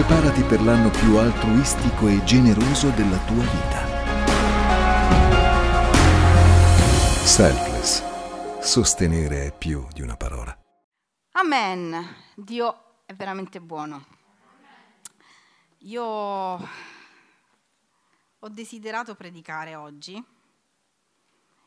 Preparati per l'anno più altruistico e generoso della tua vita. Selfless. Sostenere è più di una parola. Amen. Dio è veramente buono. Io ho desiderato predicare oggi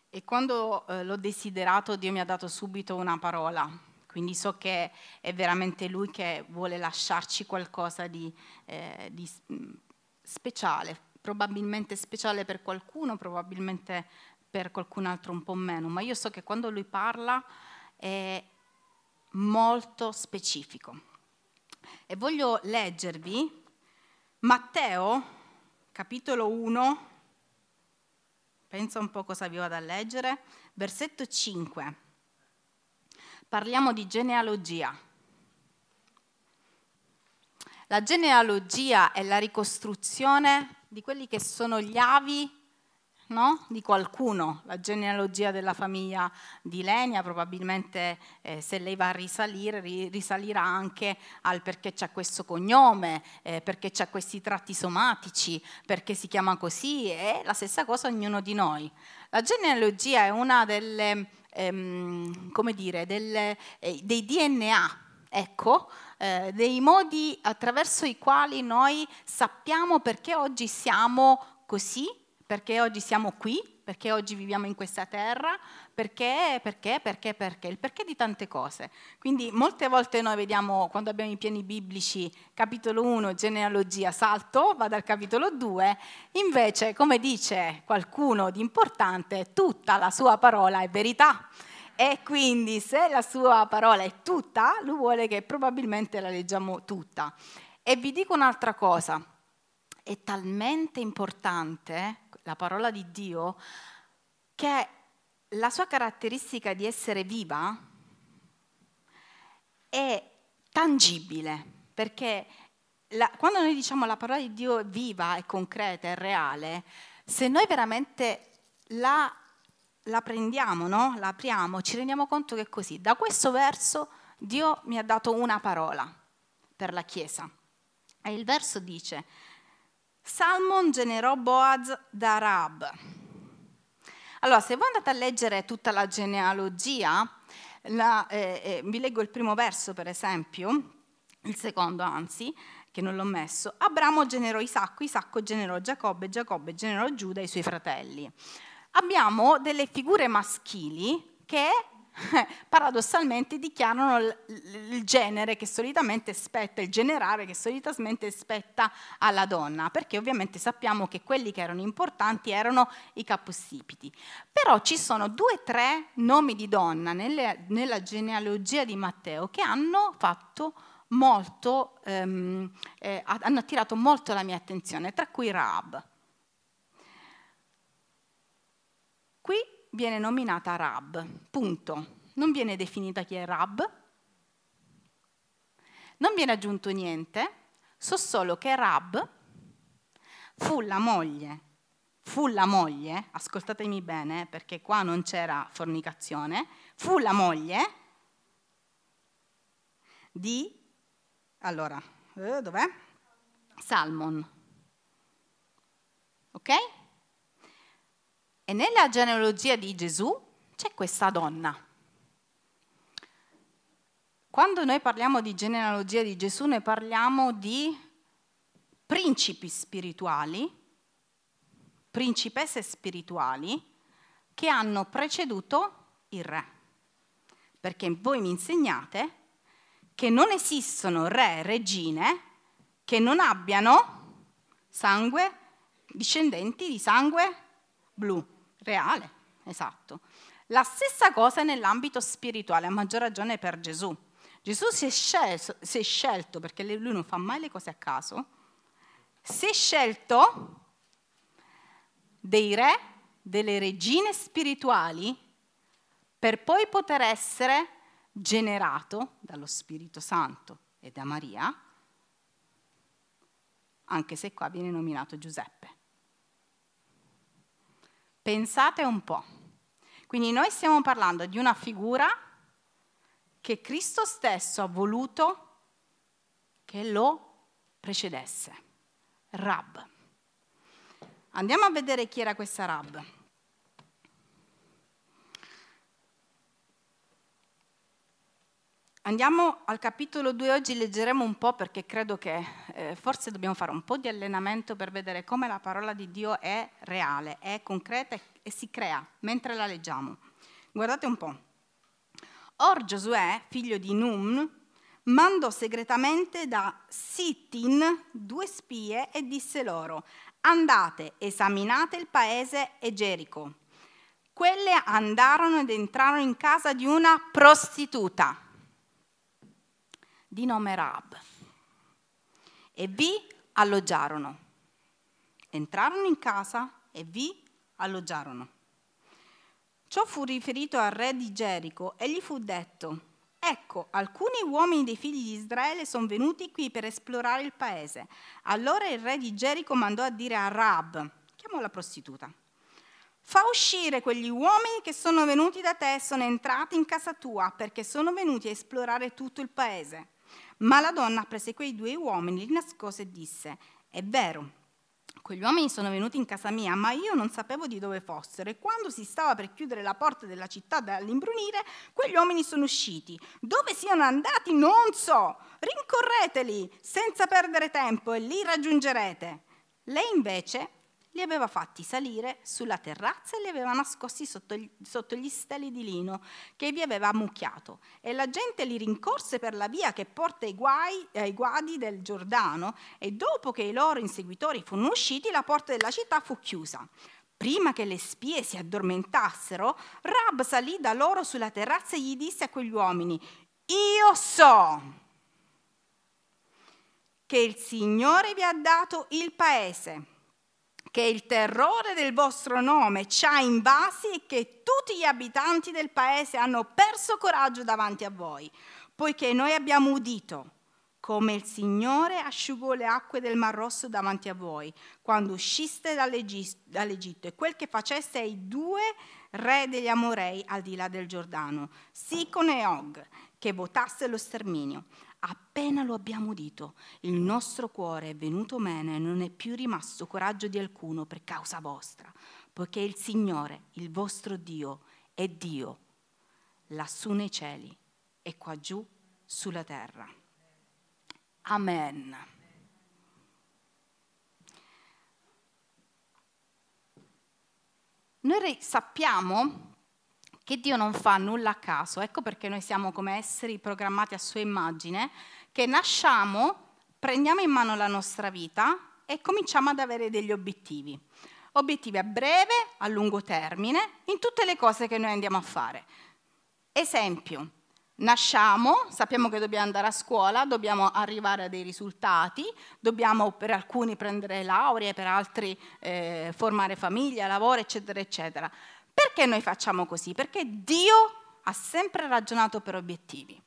e quando eh, l'ho desiderato Dio mi ha dato subito una parola, quindi so che è veramente Lui che vuole lasciarci qualcosa di, eh, di mm, speciale, probabilmente speciale per qualcuno, probabilmente per qualcun altro un po' meno, ma io so che quando Lui parla è molto specifico. E voglio leggervi Matteo, capitolo 1, pensa un po' cosa vi vado a leggere, versetto 5. Parliamo di genealogia. La genealogia è la ricostruzione di quelli che sono gli avi no? di qualcuno, la genealogia della famiglia di Lenia, probabilmente eh, se lei va a risalire, risalirà anche al perché c'è questo cognome, eh, perché c'è questi tratti somatici, perché si chiama così, è la stessa cosa ognuno di noi. La genealogia è una delle ehm, come dire, del, eh, dei DNA, ecco, eh, dei modi attraverso i quali noi sappiamo perché oggi siamo così, perché oggi siamo qui, perché oggi viviamo in questa terra, perché, perché, perché, perché, il perché di tante cose. Quindi molte volte noi vediamo, quando abbiamo i piani biblici, capitolo 1, genealogia, salto, vado al capitolo 2, invece, come dice qualcuno di importante, tutta la sua parola è verità. E quindi se la sua parola è tutta, lui vuole che probabilmente la leggiamo tutta. E vi dico un'altra cosa, è talmente importante la parola di Dio, che la sua caratteristica di essere viva è tangibile, perché la, quando noi diciamo la parola di Dio è viva, è concreta, è reale, se noi veramente la, la prendiamo, no? la apriamo, ci rendiamo conto che è così. Da questo verso Dio mi ha dato una parola per la Chiesa. E il verso dice, Salmon generò Boaz da Rab. Allora, se voi andate a leggere tutta la genealogia, la, eh, eh, vi leggo il primo verso per esempio, il secondo anzi, che non l'ho messo. Abramo generò Isacco, Isacco generò Giacobbe, Giacobbe generò Giuda e i suoi fratelli. Abbiamo delle figure maschili che paradossalmente dichiarano il genere che solitamente spetta, il generare che solitamente spetta alla donna, perché ovviamente sappiamo che quelli che erano importanti erano i capostipiti. Però ci sono due o tre nomi di donna nelle, nella genealogia di Matteo che hanno fatto molto, ehm, eh, hanno attirato molto la mia attenzione, tra cui Raab. Qui viene nominata Rab, punto. Non viene definita chi è Rab, non viene aggiunto niente, so solo che Rab fu la moglie, fu la moglie, ascoltatemi bene perché qua non c'era fornicazione, fu la moglie di, allora, eh, dov'è? Salmon. Ok? E nella genealogia di Gesù c'è questa donna. Quando noi parliamo di genealogia di Gesù, noi parliamo di principi spirituali, principesse spirituali che hanno preceduto il re. Perché voi mi insegnate che non esistono re e regine che non abbiano sangue, discendenti di sangue blu reale, esatto. La stessa cosa nell'ambito spirituale, a maggior ragione per Gesù. Gesù si è, scelto, si è scelto, perché lui non fa mai le cose a caso, si è scelto dei re, delle regine spirituali, per poi poter essere generato dallo Spirito Santo e da Maria, anche se qua viene nominato Giuseppe. Pensate un po'. Quindi noi stiamo parlando di una figura che Cristo stesso ha voluto che lo precedesse. Rab. Andiamo a vedere chi era questa Rab. Andiamo al capitolo 2, oggi leggeremo un po' perché credo che eh, forse dobbiamo fare un po' di allenamento per vedere come la parola di Dio è reale, è concreta e si crea mentre la leggiamo. Guardate un po'. Or Giosuè, figlio di Num, mandò segretamente da Sittin due spie e disse loro, andate, esaminate il paese e Gerico. Quelle andarono ed entrarono in casa di una prostituta di nome Rab e vi alloggiarono. Entrarono in casa e vi alloggiarono. Ciò fu riferito al re di Gerico e gli fu detto, ecco, alcuni uomini dei figli di Israele sono venuti qui per esplorare il paese. Allora il re di Gerico mandò a dire a Rab, chiamò la prostituta, Fa uscire quegli uomini che sono venuti da te e sono entrati in casa tua perché sono venuti a esplorare tutto il paese. Ma la donna prese quei due uomini, li nascose e disse, è vero, quegli uomini sono venuti in casa mia, ma io non sapevo di dove fossero e quando si stava per chiudere la porta della città dall'imbrunire, quegli uomini sono usciti. Dove siano andati non so, rincorreteli senza perdere tempo e li raggiungerete. Lei invece li aveva fatti salire sulla terrazza e li aveva nascosti sotto gli, sotto gli steli di lino che vi aveva ammucchiato. E la gente li rincorse per la via che porta ai, guai, ai guadi del Giordano e dopo che i loro inseguitori furono usciti la porta della città fu chiusa. Prima che le spie si addormentassero, Rab salì da loro sulla terrazza e gli disse a quegli uomini, io so che il Signore vi ha dato il paese che il terrore del vostro nome ci ha invasi e che tutti gli abitanti del paese hanno perso coraggio davanti a voi, poiché noi abbiamo udito come il Signore asciugò le acque del Mar Rosso davanti a voi, quando usciste dall'Egitto, e quel che faceste ai due re degli Amorei al di là del Giordano, Sicon e Og, che votasse lo sterminio. Appena lo abbiamo udito, il nostro cuore è venuto meno e non è più rimasto coraggio di alcuno per causa vostra, poiché il Signore, il vostro Dio, è Dio, lassù nei cieli e qua giù sulla terra. Amen. Noi sappiamo che Dio non fa nulla a caso. Ecco perché noi siamo come esseri programmati a sua immagine, che nasciamo, prendiamo in mano la nostra vita e cominciamo ad avere degli obiettivi. Obiettivi a breve, a lungo termine, in tutte le cose che noi andiamo a fare. Esempio, Nasciamo, sappiamo che dobbiamo andare a scuola, dobbiamo arrivare a dei risultati, dobbiamo per alcuni prendere lauree, per altri eh, formare famiglia, lavoro, eccetera, eccetera. Perché noi facciamo così? Perché Dio ha sempre ragionato per obiettivi.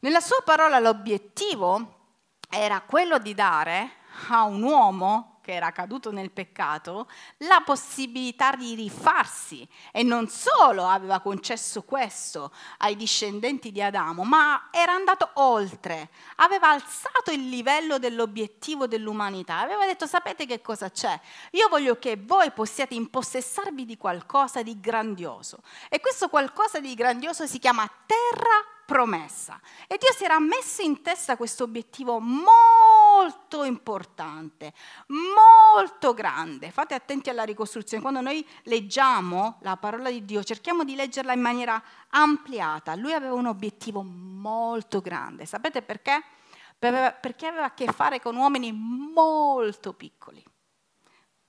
Nella sua parola l'obiettivo era quello di dare a un uomo che era caduto nel peccato, la possibilità di rifarsi e non solo aveva concesso questo ai discendenti di Adamo, ma era andato oltre, aveva alzato il livello dell'obiettivo dell'umanità, aveva detto sapete che cosa c'è? Io voglio che voi possiate impossessarvi di qualcosa di grandioso e questo qualcosa di grandioso si chiama terra promessa. E Dio si era messo in testa questo obiettivo molto importante, molto grande. Fate attenti alla ricostruzione. Quando noi leggiamo la parola di Dio, cerchiamo di leggerla in maniera ampliata. Lui aveva un obiettivo molto grande. Sapete perché? Perché aveva a che fare con uomini molto piccoli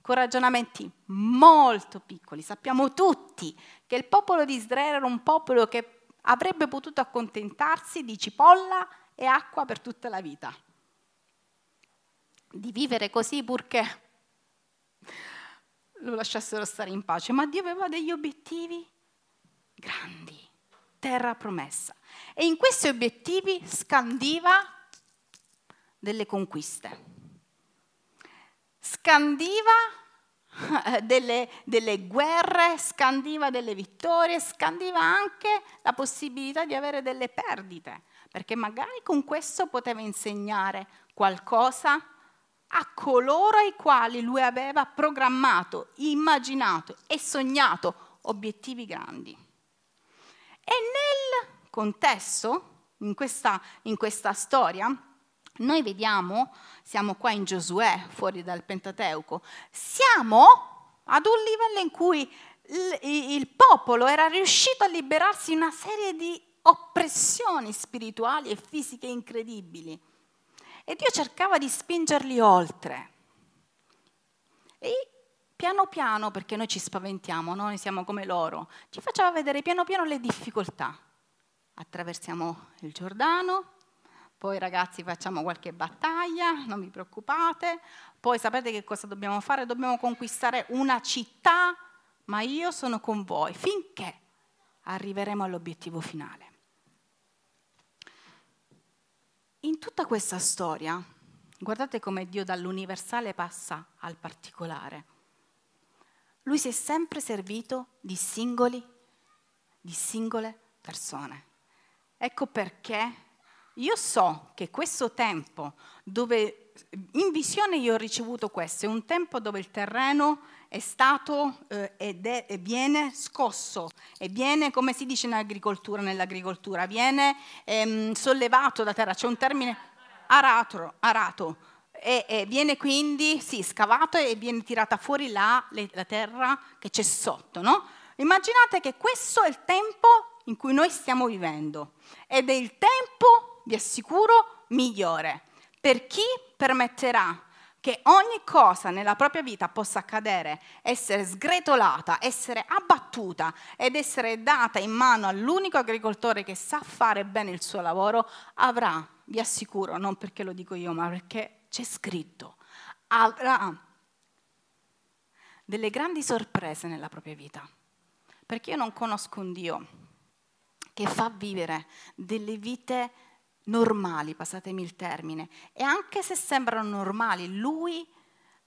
con ragionamenti molto piccoli. Sappiamo tutti che il popolo di Israele era un popolo che avrebbe potuto accontentarsi di cipolla e acqua per tutta la vita. Di vivere così purché lo lasciassero stare in pace, ma Dio aveva degli obiettivi grandi, terra promessa. E in questi obiettivi scandiva delle conquiste, scandiva delle, delle, guerre, scandiva delle vittorie, scandiva anche la possibilità di avere delle perdite, perché magari con questo poteva insegnare qualcosa a coloro ai quali lui aveva programmato, immaginato e sognato obiettivi grandi. E nel contesto, in questa, in questa storia, noi vediamo, siamo qua in Giosuè, fuori dal Pentateuco, siamo ad un livello in cui il, il popolo era riuscito a liberarsi di una serie di oppressioni spirituali e fisiche incredibili. E Dio cercava di spingerli oltre. E piano piano, perché noi ci spaventiamo, noi siamo come loro, ci faceva vedere piano piano le difficoltà. Attraversiamo il Giordano, poi ragazzi facciamo qualche battaglia, non vi preoccupate, poi sapete che cosa dobbiamo fare? Dobbiamo conquistare una città, ma io sono con voi finché arriveremo all'obiettivo finale. In tutta questa storia, guardate come Dio dall'universale passa al particolare. Lui si è sempre servito di singoli, di singole persone. Ecco perché io so che questo tempo dove in visione io ho ricevuto questo, è un tempo dove il terreno è stato eh, ed è, e viene scosso e viene, come si dice in agricoltura, nell'agricoltura, viene ehm, sollevato da terra, c'è un termine arato, arato e, e, viene quindi sì, scavato e viene tirata fuori la, la terra che c'è sotto. No? Immaginate che questo è il tempo in cui noi stiamo vivendo ed è il tempo, vi assicuro, migliore per chi permetterà che ogni cosa nella propria vita possa accadere, essere sgretolata, essere abbattuta ed essere data in mano all'unico agricoltore che sa fare bene il suo lavoro, avrà, vi assicuro, non perché lo dico io, ma perché c'è scritto, avrà delle grandi sorprese nella propria vita. Perché io non conosco un Dio che fa vivere delle vite normali, passatemi il termine, e anche se sembrano normali, lui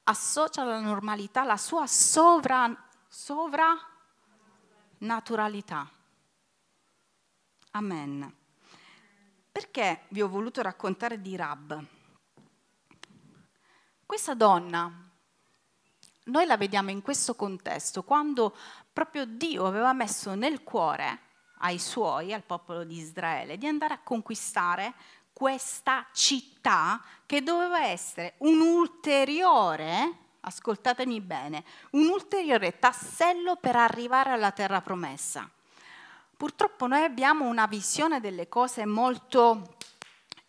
associa alla normalità la sua sovra, sovrannaturalità. Amen. Perché vi ho voluto raccontare di Rab? Questa donna, noi la vediamo in questo contesto, quando proprio Dio aveva messo nel cuore ai suoi, al popolo di Israele, di andare a conquistare questa città che doveva essere un ulteriore, ascoltatemi bene, un ulteriore tassello per arrivare alla terra promessa. Purtroppo noi abbiamo una visione delle cose molto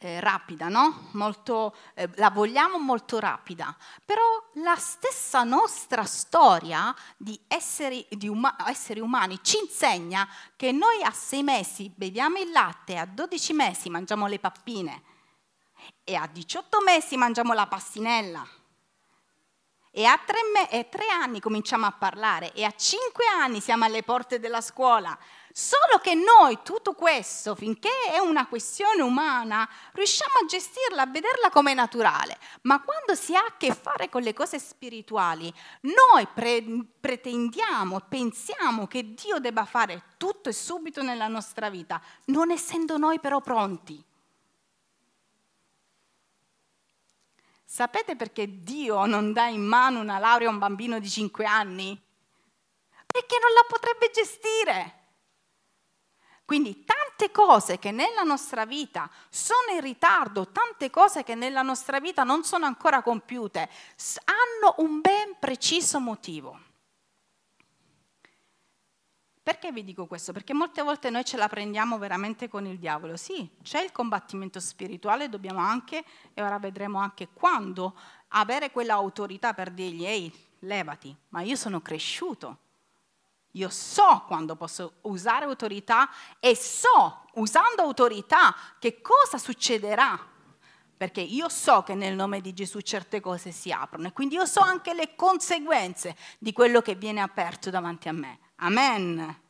eh, rapida, no? molto, eh, la vogliamo molto rapida, però la stessa nostra storia di esseri, di uma- esseri umani ci insegna che noi a sei mesi beviamo il latte, a 12 mesi mangiamo le pappine e a 18 mesi mangiamo la pastinella. E a tre, me- e tre anni cominciamo a parlare e a cinque anni siamo alle porte della scuola. Solo che noi tutto questo, finché è una questione umana, riusciamo a gestirla, a vederla come naturale. Ma quando si ha a che fare con le cose spirituali, noi pre- pretendiamo, pensiamo che Dio debba fare tutto e subito nella nostra vita, non essendo noi però pronti. Sapete perché Dio non dà in mano una laurea a un bambino di 5 anni? Perché non la potrebbe gestire. Quindi tante cose che nella nostra vita sono in ritardo, tante cose che nella nostra vita non sono ancora compiute, hanno un ben preciso motivo. Perché vi dico questo? Perché molte volte noi ce la prendiamo veramente con il diavolo. Sì, c'è il combattimento spirituale, dobbiamo anche, e ora vedremo anche quando, avere quell'autorità per dirgli, ehi, levati, ma io sono cresciuto, io so quando posso usare autorità e so, usando autorità, che cosa succederà. Perché io so che nel nome di Gesù certe cose si aprono e quindi io so anche le conseguenze di quello che viene aperto davanti a me. Amen.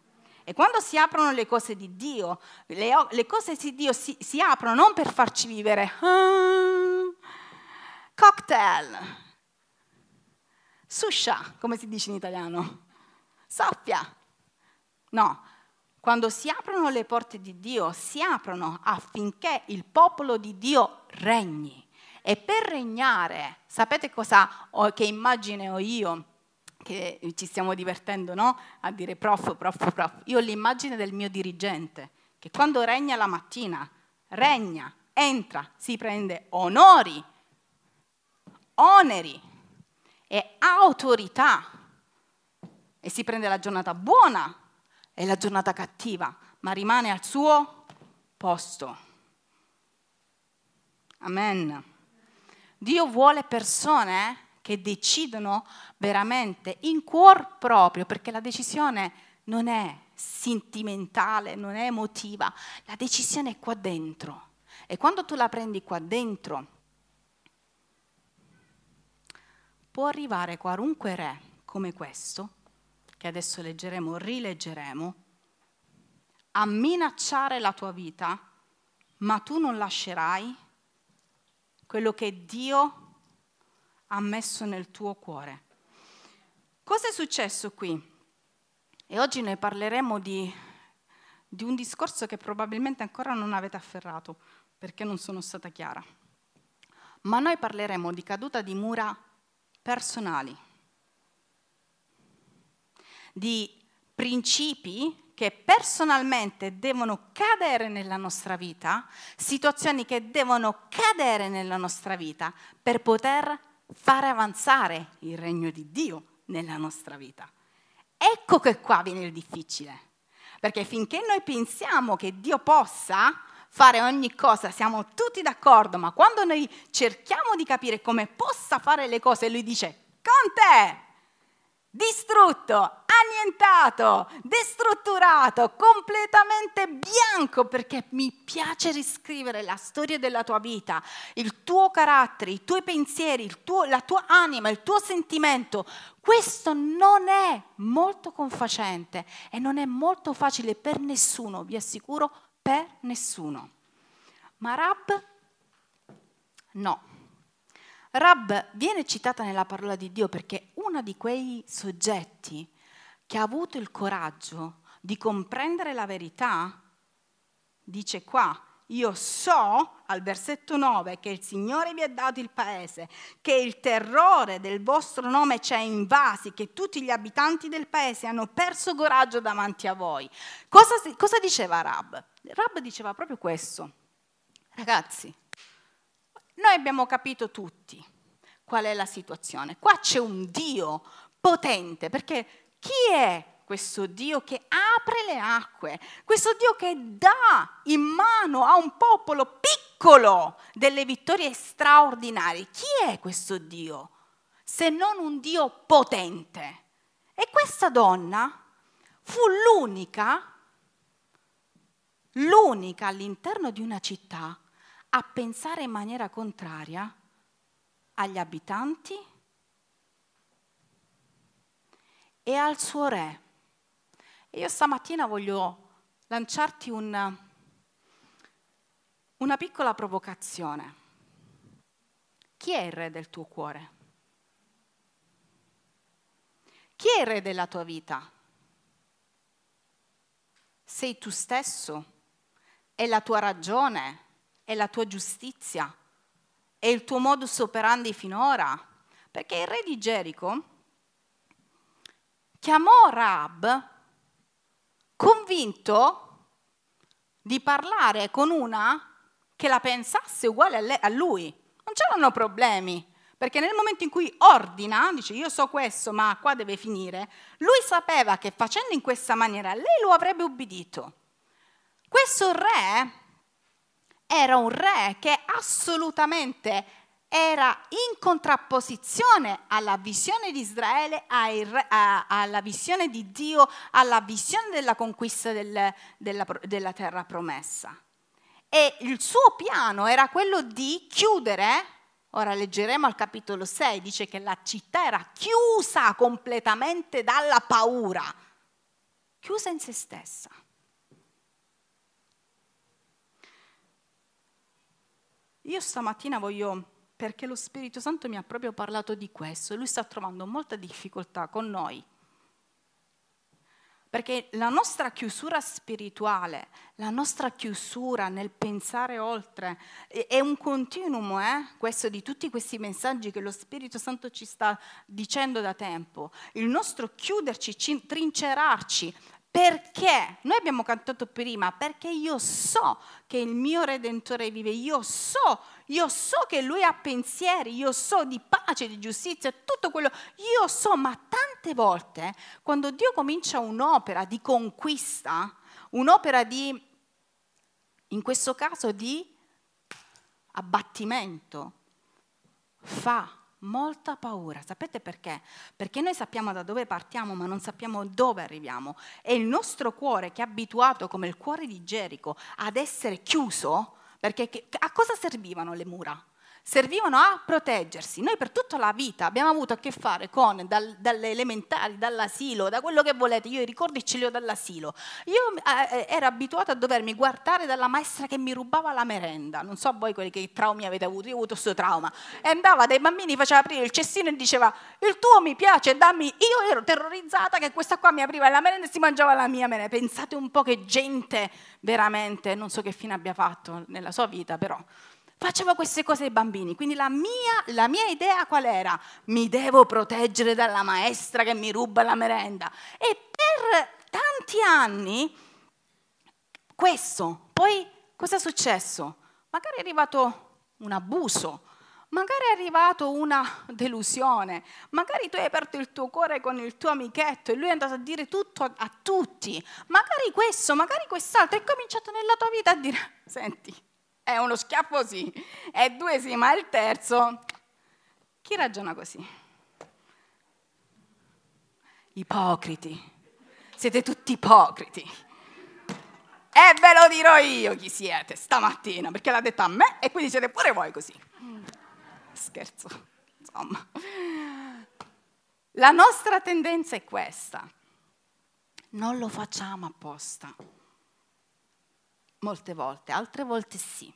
E quando si aprono le cose di Dio, le, le cose di Dio si, si, aprono non per farci vivere ah, cocktail, susha, come si dice in italiano soffia. No, quando si aprono le porte di Dio, si aprono affinché il popolo di Dio regni E per regnare, sapete cosa che immagine ho io? Che ci stiamo divertendo, no? A dire prof, prof, prof. Io ho l'immagine del mio dirigente, che quando regna la mattina, regna, entra, si prende onori, oneri e autorità e si prende la giornata buona e la giornata cattiva, ma rimane al suo posto. Amen. Dio vuole persone che decidono veramente in cuor proprio, perché la decisione non è sentimentale, non è emotiva, la decisione è qua dentro. E quando tu la prendi qua dentro, può arrivare qualunque re come questo, che adesso leggeremo, rileggeremo, a minacciare la tua vita, ma tu non lascerai quello che Dio ha messo nel tuo cuore. Cosa è successo qui? E oggi noi parleremo di, di un discorso che probabilmente ancora non avete afferrato, perché non sono stata chiara. Ma noi parleremo di caduta di mura personali, di principi che personalmente devono cadere nella nostra vita, situazioni che devono cadere nella nostra vita per poter fare avanzare il regno di Dio nella nostra vita. Ecco che qua viene il difficile, perché finché noi pensiamo che Dio possa fare ogni cosa, siamo tutti d'accordo, ma quando noi cerchiamo di capire come possa fare le cose, lui dice, con te, distrutto, annientato, destrutturato, completamente bianco, perché mi piace riscrivere la storia della tua vita, il tuo carattere, i tuoi pensieri, tuo, la tua anima, il tuo sentimento. Questo non è molto confacente e non è molto facile per nessuno, vi assicuro, per nessuno. Ma Rab no. Rab viene citata nella parola di Dio perché uno di quei soggetti che ha avuto il coraggio di comprendere la verità, dice qua, io so al versetto 9 che il Signore vi ha dato il paese, che il terrore del vostro nome ci ha invasi, che tutti gli abitanti del paese hanno perso coraggio davanti a voi. Cosa, cosa diceva Rab? Rab diceva proprio questo. Ragazzi, noi abbiamo capito tutti qual è la situazione. Qua c'è un Dio potente, perché chi è questo Dio che apre le acque, questo Dio che dà in mano a un popolo piccolo delle vittorie straordinarie. Chi è questo Dio? Se non un Dio potente. E questa donna fu l'unica, l'unica all'interno di una città a pensare in maniera contraria agli abitanti e al suo re. E io stamattina voglio lanciarti un, una piccola provocazione. Chi è il re del tuo cuore? Chi è il re della tua vita? Sei tu stesso? È la tua ragione? È la tua giustizia? È il tuo modus operandi finora? Perché il re di Gerico chiamò Rab convinto di parlare con una che la pensasse uguale a lui. Non c'erano problemi, perché nel momento in cui ordina, dice io so questo, ma qua deve finire, lui sapeva che facendo in questa maniera lei lo avrebbe ubbidito. Questo re era un re che assolutamente era in contrapposizione alla visione di Israele, alla visione di Dio, alla visione della conquista del, della, della terra promessa. E il suo piano era quello di chiudere, ora leggeremo al capitolo 6, dice che la città era chiusa completamente dalla paura, chiusa in se stessa. Io stamattina voglio, perché lo Spirito Santo mi ha proprio parlato di questo, lui sta trovando molta difficoltà con noi. perché la nostra chiusura spirituale, la nostra chiusura nel pensare oltre, è un continuum, eh? questo di tutti questi messaggi che lo Spirito Santo ci sta dicendo da tempo. Il nostro chiuderci, trincerarci, perché? Noi abbiamo cantato prima, perché io so che il mio Redentore vive, io so, io so che Lui ha pensieri, io so di pace, di giustizia, tutto quello, io so, ma tante volte quando Dio comincia un'opera di conquista, un'opera di, in questo caso di abbattimento, fa molta paura. Sapete perché? Perché noi sappiamo da dove partiamo, ma non sappiamo dove arriviamo. E il nostro cuore, che è abituato come il cuore di Gerico ad essere chiuso, perché a cosa servivano le mura? Servivano a proteggersi. Noi per tutta la vita abbiamo avuto a che fare con, dal, dalle elementari, dall'asilo, da quello che volete, io i ricordi ce li ho dall'asilo. Io eh, eh, ero abituata a dovermi guardare dalla maestra che mi rubava la merenda, non so voi quelli che traumi avete avuto, io ho avuto questo trauma, e andava dai bambini, faceva aprire il cestino e diceva il tuo mi piace, dammi, io ero terrorizzata che questa qua mi apriva la merenda e si mangiava la mia merenda. Pensate un po' che gente veramente, non so che fine abbia fatto nella sua vita, però Facevo queste cose ai bambini, quindi la mia, la mia, idea qual era? Mi devo proteggere dalla maestra che mi ruba la merenda. E per tanti anni questo, poi cosa è successo? Magari è arrivato un abuso, magari è arrivato una delusione, magari tu hai aperto il tuo cuore con il tuo amichetto e lui è andato a dire tutto a, a tutti, magari questo, magari quest'altro, e cominciato nella tua vita a dire, senti, è uno schiaffo sì, è due sì, ma il terzo... Chi ragiona così? Ipocriti. Siete tutti ipocriti. E ve lo dirò io chi siete stamattina, perché l'ha detto a me e quindi siete pure voi così. Scherzo, insomma. La nostra tendenza è questa. Non lo facciamo apposta molte volte, altre volte sì.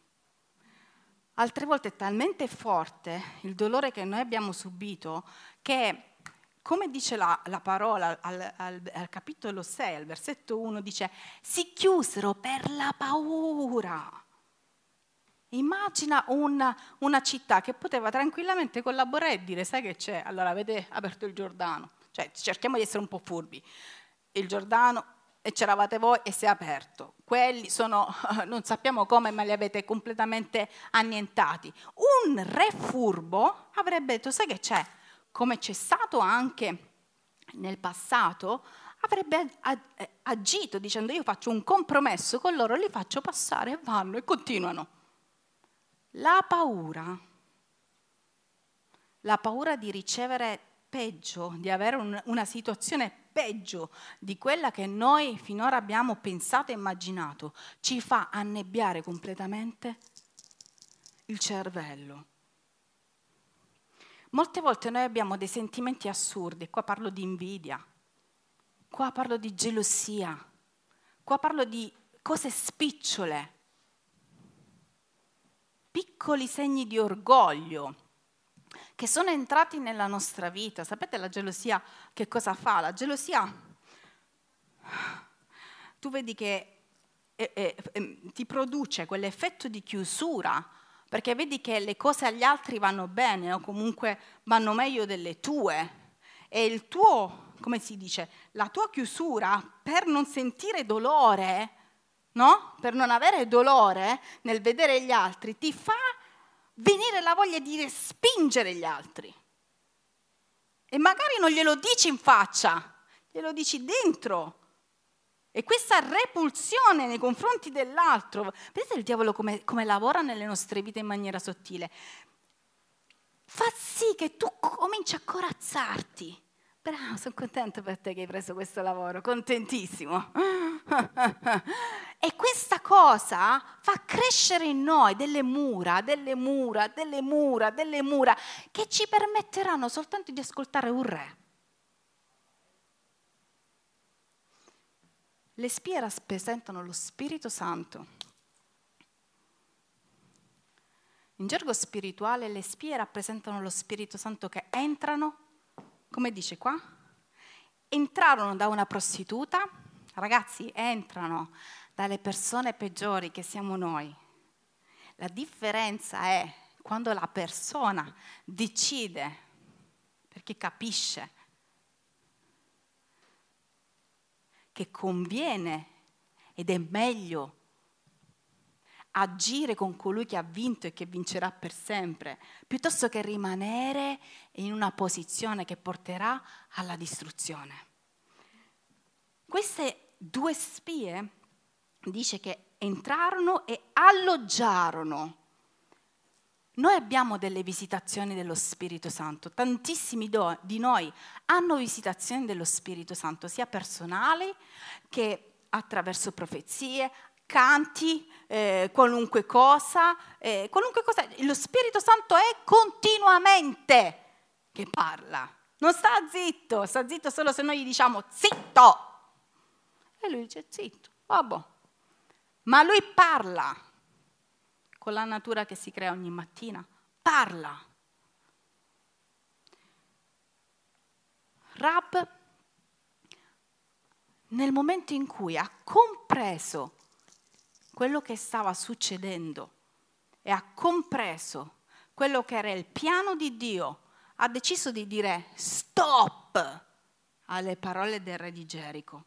Altre volte è talmente forte il dolore che noi abbiamo subito che, come dice la, la parola al, al, al, capitolo 6, al versetto 1, dice, si chiusero per la paura. Immagina una, una città che poteva tranquillamente collaborare e dire, sai che c'è? Allora avete aperto il Giordano. Cioè, cerchiamo di essere un po' furbi. Il Giordano e c'eravate voi e si è aperto. Quelli sono, non sappiamo come, ma li avete completamente annientati. Un re furbo avrebbe detto, sai che c'è? Come c'è stato anche nel passato, avrebbe agito dicendo io faccio un compromesso con loro, li faccio passare e vanno e continuano. La paura, la paura di ricevere peggio, di avere un, una situazione peggio di quella che noi finora abbiamo pensato e immaginato, ci fa annebbiare completamente il cervello. Molte volte noi abbiamo dei sentimenti assurdi, qua parlo di invidia, qua parlo di gelosia, qua parlo di cose spicciole, piccoli segni di orgoglio che sono entrati nella nostra vita. Sapete la gelosia che cosa fa? La gelosia, tu vedi che eh, eh, eh, ti produce quell'effetto di chiusura, perché vedi che le cose agli altri vanno bene o comunque vanno meglio delle tue e il tuo, come si dice, la tua chiusura per non sentire dolore, no? Per non avere dolore nel vedere gli altri, ti fa venire la voglia di respingere gli altri. E magari non glielo dici in faccia, glielo dici dentro. E questa repulsione nei confronti dell'altro, vedete il diavolo come, come lavora nelle nostre vite in maniera sottile? Fa sì che tu cominci a corazzarti Bravo, sono contenta per te che hai preso questo lavoro, contentissimo. e questa cosa fa crescere in noi delle mura, delle mura, delle mura, delle mura, che ci permetteranno soltanto di ascoltare un re. Le spie rappresentano lo Spirito Santo. In gergo spirituale le spie rappresentano lo Spirito Santo che entrano come dice qua, entrarono da una prostituta ragazzi, entrano dalle persone peggiori che siamo noi. La differenza è quando la persona decide, perché capisce che conviene ed è meglio agire con colui che ha vinto e che vincerà per sempre, piuttosto che rimanere in una posizione che porterà alla distruzione. Queste due spie dice che entrarono e alloggiarono. Noi abbiamo delle visitazioni dello Spirito Santo, tantissimi do, di noi hanno visitazioni dello Spirito Santo, sia personali che attraverso profezie, canti, eh, qualunque cosa, eh, qualunque cosa. Lo Spirito Santo è continuamente che parla. Non sta zitto, sta zitto solo se noi gli diciamo zitto. E lui dice zitto, vabbè. Ma lui parla con la natura che si crea ogni mattina. Parla. Rab, nel momento in cui ha compreso quello che stava succedendo e ha compreso quello che era il piano di Dio, ha deciso di dire stop alle parole del re di Gerico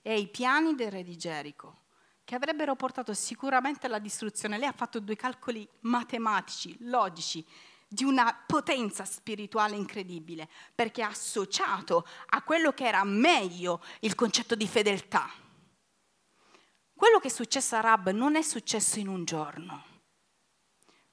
e ai piani del re di Gerico, che avrebbero portato sicuramente alla distruzione. Lei ha fatto due calcoli matematici, logici, di una potenza spirituale incredibile, perché ha associato a quello che era meglio il concetto di fedeltà quello che è successo a Rab non è successo in un giorno.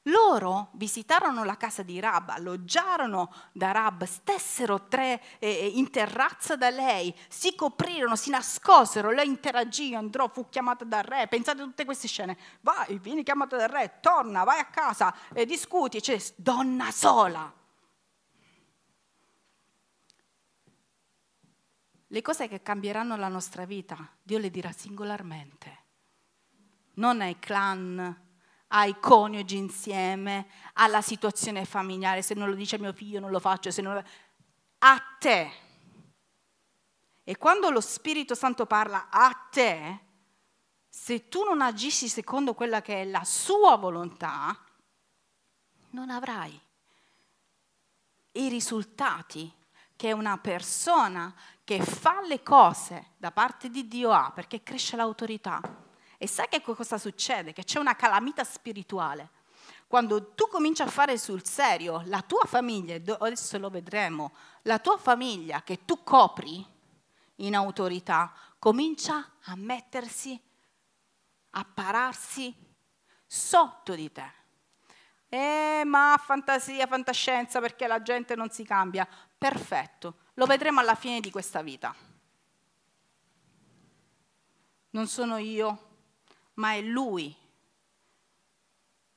Loro visitarono la casa di Rab, alloggiarono da Rab, stessero tre eh, in terrazza da lei, si coprirono, si nascosero, lei interagì, andrò, fu chiamata dal re. Pensate a tutte queste scene. Vai, vieni chiamata dal re, torna, vai a casa, eh, discuti, cioè, donna sola. Le cose che cambieranno la nostra vita, Dio le dirà singolarmente, non ai clan, ai coniugi insieme, alla situazione familiare, se non lo dice mio figlio non lo faccio, se non a te. E quando lo Spirito Santo parla a te, se tu non agisci secondo quella che è la sua volontà, non avrai i risultati che una persona che fa le cose da parte di Dio ha, perché cresce l'autorità. E sai che cosa succede? Che c'è una calamita spirituale. Quando tu cominci a fare sul serio, la tua famiglia, adesso lo vedremo, la tua famiglia che tu copri in autorità, comincia a mettersi, a pararsi sotto di te. Eh, ma fantasia, fantascienza, perché la gente non si cambia. Perfetto, lo vedremo alla fine di questa vita. Non sono io, ma è Lui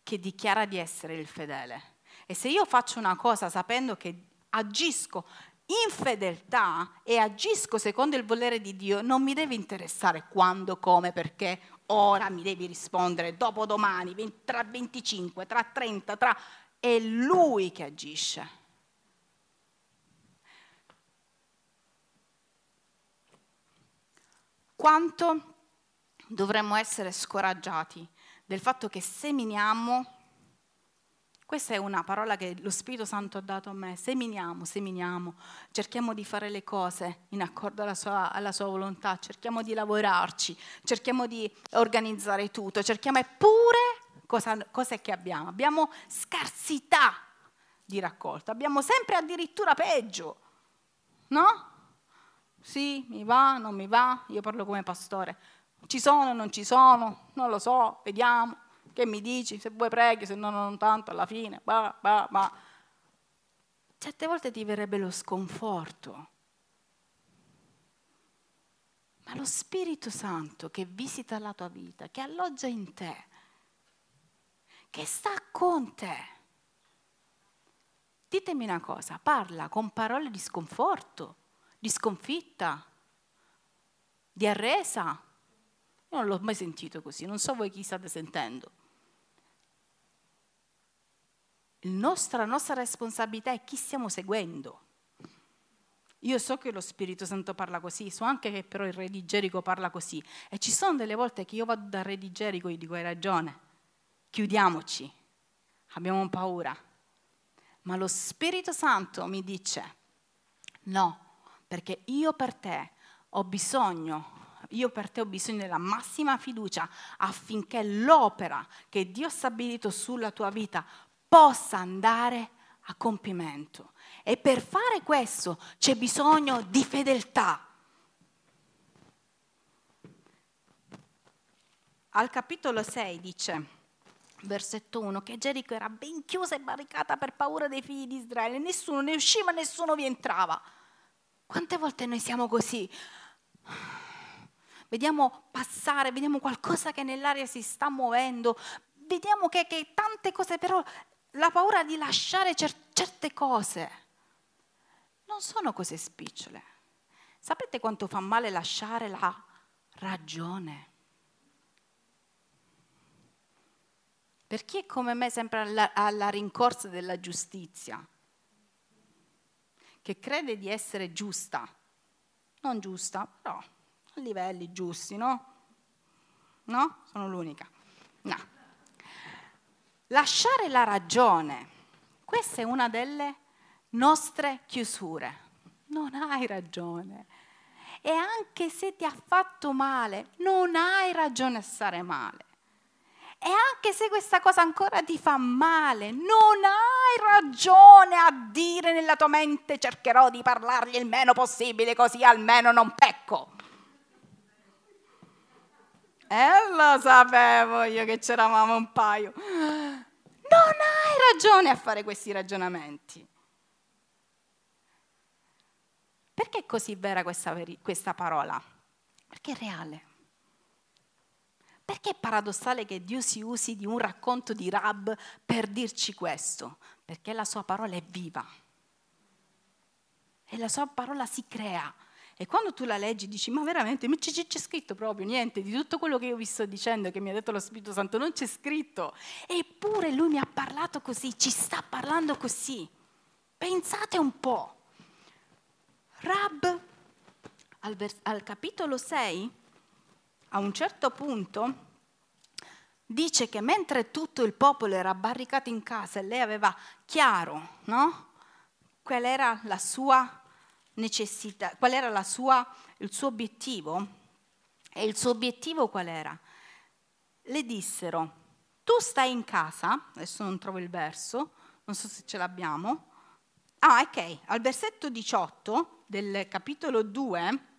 che dichiara di essere il fedele. E se io faccio una cosa sapendo che agisco in fedeltà e agisco secondo il volere di Dio, non mi deve interessare quando, come, perché ora mi devi rispondere, dopodomani, tra 25, tra 30, tra... È Lui che agisce. Quanto dovremmo essere scoraggiati del fatto che seminiamo, questa è una parola che lo Spirito Santo ha dato a me, seminiamo, seminiamo, cerchiamo di fare le cose in accordo alla sua, alla sua volontà, cerchiamo di lavorarci, cerchiamo di organizzare tutto, cerchiamo eppure cosa, cosa è che abbiamo? Abbiamo scarsità di raccolta, abbiamo sempre addirittura peggio, no? Sì, mi va, non mi va, io parlo come pastore ci sono, non ci sono, non lo so, vediamo. Che mi dici? Se vuoi preghi, se no non tanto alla fine. Bah, bah, bah. Certe volte ti verrebbe lo sconforto. Ma lo Spirito Santo che visita la tua vita, che alloggia in te, che sta con te. Ditemi una cosa, parla con parole di sconforto, di sconfitta, di arresa, io non l'ho mai sentito così, non so voi chi state sentendo. Nostra, la nostra responsabilità è chi stiamo seguendo. Io so che lo Spirito Santo parla così, so anche che però il re di Gerico parla così. E ci sono delle volte che io vado dal re di Gerico e gli dico hai ragione, chiudiamoci, abbiamo paura. Ma lo Spirito Santo mi dice no, perché io per te ho bisogno io per te ho bisogno della massima fiducia affinché l'opera che Dio ha stabilito sulla tua vita possa andare a compimento. E per fare questo c'è bisogno di fedeltà. Al capitolo 6 dice, versetto 1, che Gerico era ben chiusa e barricata per paura dei figli di Israele, nessuno ne usciva, nessuno vi entrava. Quante volte noi siamo così? Vediamo passare, vediamo qualcosa che nell'aria si sta muovendo, vediamo che, che tante cose, però la paura di lasciare cer- certe cose non sono cose spicciole. Sapete quanto fa male lasciare la ragione? Per chi è come me sempre alla, alla rincorsa della giustizia, che crede di essere giusta, non giusta, però a livelli giusti, no? No? Sono l'unica. No. Lasciare la ragione, questa è una delle nostre chiusure. Non hai ragione. E anche se ti ha fatto male, non hai ragione a stare male. E anche se questa cosa ancora ti fa male, non hai ragione a dire nella tua mente cercherò di parlargli il meno possibile così almeno non pecco. E lo sapevo io che c'eravamo un paio. Non hai ragione a fare questi ragionamenti. Perché è così vera questa, questa parola? Perché è reale. Perché è paradossale che Dio si usi di un racconto di Rab per dirci questo? Perché la sua parola è viva. E la sua parola si crea. E quando tu la leggi dici, ma veramente, ma c'è, c'è, scritto proprio niente di tutto quello che io vi sto dicendo, che mi ha detto lo Spirito Santo, non c'è scritto. Eppure lui mi ha parlato così, ci sta parlando così. Pensate un po'. Rab, al, vers- al capitolo 6, a un certo punto, dice che mentre tutto il popolo era barricato in casa e lei aveva chiaro, no? Qual era la sua necessità, qual era sua, il suo obiettivo? E il suo obiettivo qual era? Le dissero, tu stai in casa, adesso non trovo il verso, non so se ce l'abbiamo. Ah, ok, al versetto 18 del capitolo 2,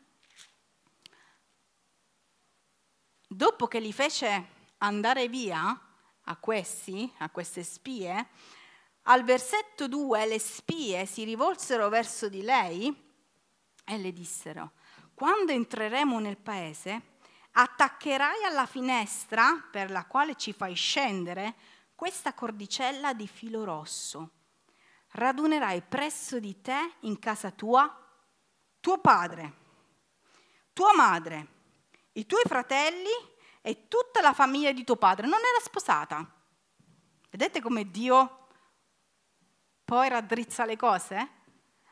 dopo che li fece andare via a questi, a queste spie, al versetto 2 le spie si rivolsero verso di lei e le dissero, quando entreremo nel paese, attaccherai alla finestra per la quale ci fai scendere questa cordicella di filo rosso. Radunerai presso di te in casa tua tuo padre, tua madre, i tuoi fratelli e tutta la famiglia di tuo padre. Non era sposata. Vedete come Dio poi raddrizza le cose?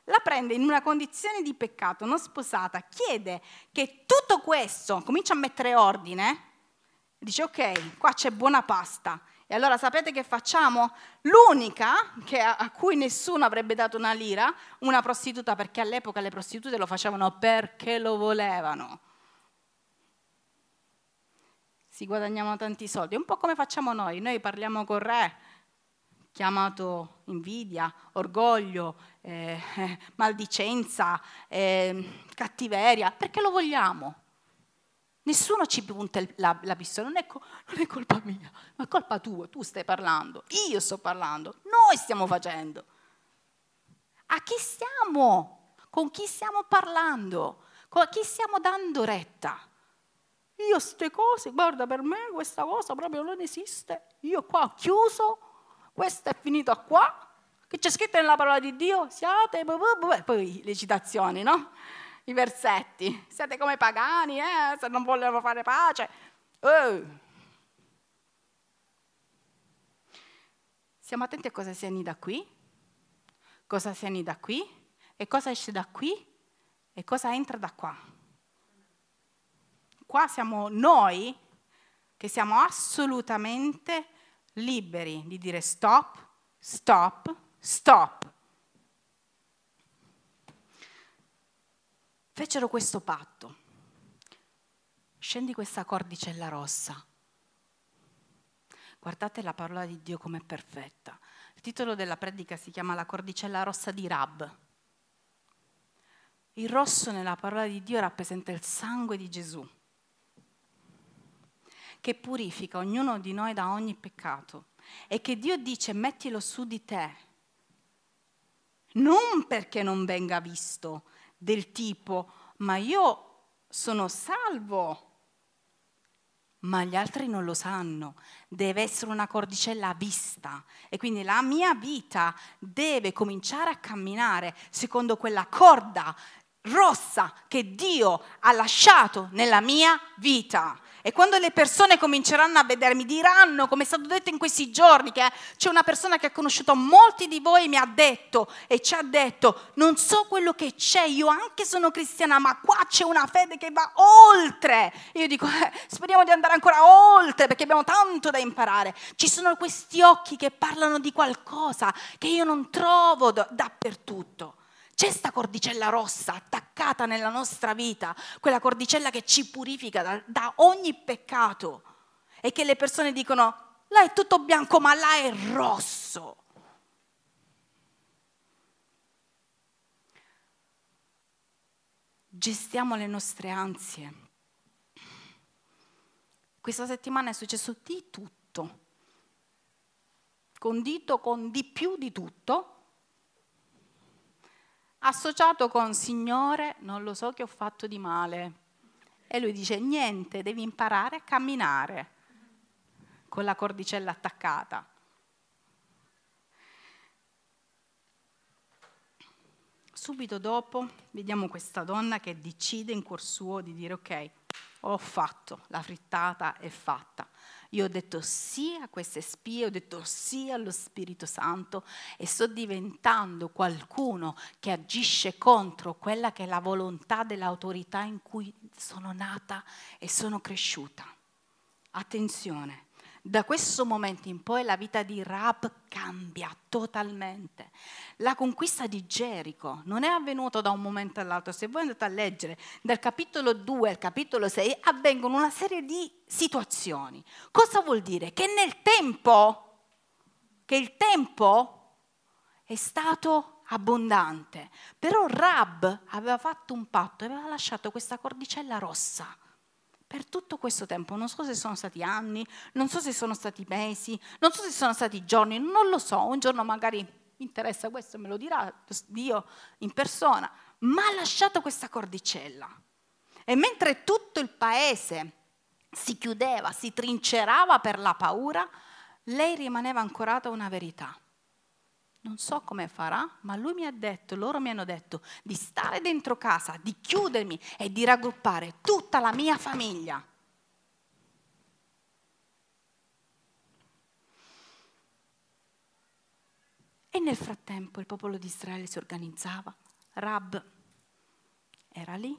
la prende in una condizione di peccato, non sposata, chiede che tutto questo comincia a mettere ordine, dice ok, qua c'è buona pasta. E allora sapete che facciamo? L'unica a, cui nessuno avrebbe dato una lira, una prostituta, perché all'epoca le prostitute lo facevano perché lo volevano. Si guadagnavano tanti soldi, un po' come facciamo noi, noi parliamo col re, chiamato invidia, orgoglio, eh, maldicenza, eh, cattiveria, perché lo vogliamo. Nessuno ci punta la, la pistola, non è, non è colpa mia, ma è colpa tua, tu stai parlando, io sto parlando, noi stiamo facendo. A chi stiamo? Con chi stiamo parlando? Con chi stiamo dando retta? Io queste cose, guarda, per me questa cosa proprio non esiste. Io qua ho chiuso, questo è finito qua, che c'è scritto nella parola di Dio, siate, poi le citazioni, no? I versetti, siete come pagani, eh? se non vogliono fare pace. Oh. Siamo attenti a cosa si da qui, cosa si da qui e cosa esce da qui E cosa entra da qua? Qua siamo noi che siamo assolutamente liberi di dire stop, stop, stop. Fecero questo patto. Scendi questa cordicella rossa. Guardate la parola di Dio com'è perfetta. Il titolo della predica si chiama La cordicella rossa di Rab. Il rosso nella parola di Dio rappresenta il sangue di Gesù che purifica ognuno di noi da ogni peccato e che Dio dice mettilo su di te, non perché non venga visto del tipo ma io sono salvo, ma gli altri non lo sanno, deve essere una cordicella vista. E quindi la mia vita deve cominciare a camminare secondo quella corda rossa che Dio ha lasciato nella mia vita. E quando le persone cominceranno a vedermi, diranno, come è stato detto in questi giorni, che c'è una persona che ha conosciuto molti di voi e mi ha detto e ci ha detto, non so quello che c'è, io anche sono cristiana, ma qua c'è una fede che va oltre. Io dico, eh, speriamo di andare ancora oltre perché abbiamo tanto da imparare. Ci sono questi occhi che parlano di qualcosa che io non trovo dappertutto. C'è sta cordicella rossa attaccata nella nostra vita, quella cordicella che ci purifica da, da ogni peccato e che le persone dicono, là è tutto bianco ma là è rosso. Gestiamo le nostre ansie. Questa settimana è successo di tutto, condito con di più di tutto associato con Signore, non lo so che ho fatto di male. E lui dice, niente, devi imparare a camminare con la cordicella attaccata. Subito dopo vediamo questa donna che decide in cuor suo di dire ok, ho fatto, la frittata è fatta. Io ho detto sì a queste spie, ho detto sì allo Spirito Santo e sto diventando qualcuno che agisce contro quella che è la volontà dell'autorità in cui sono nata e sono cresciuta. Attenzione, da questo momento in poi la vita di Rab cambia totalmente. La conquista di Gerico non è avvenuta da un momento all'altro. Se voi andate a leggere dal capitolo 2 al capitolo 6 avvengono una serie di situazioni. Cosa vuol dire? Che nel tempo, che il tempo è stato abbondante, però Rab aveva fatto un patto aveva lasciato questa cordicella rossa per tutto questo tempo, non so se sono stati anni, non so se sono stati mesi, non so se sono stati giorni, non lo so, un giorno magari mi interessa questo, me lo dirà Dio in persona, ma ha lasciato questa cordicella. E mentre tutto il paese si chiudeva, si trincerava per la paura, lei rimaneva ancorata a una verità non so come farà, ma lui mi ha detto, loro mi hanno detto di stare dentro casa, di chiudermi e di raggruppare tutta la mia famiglia. E nel frattempo il popolo di Israele si organizzava, Rab era lì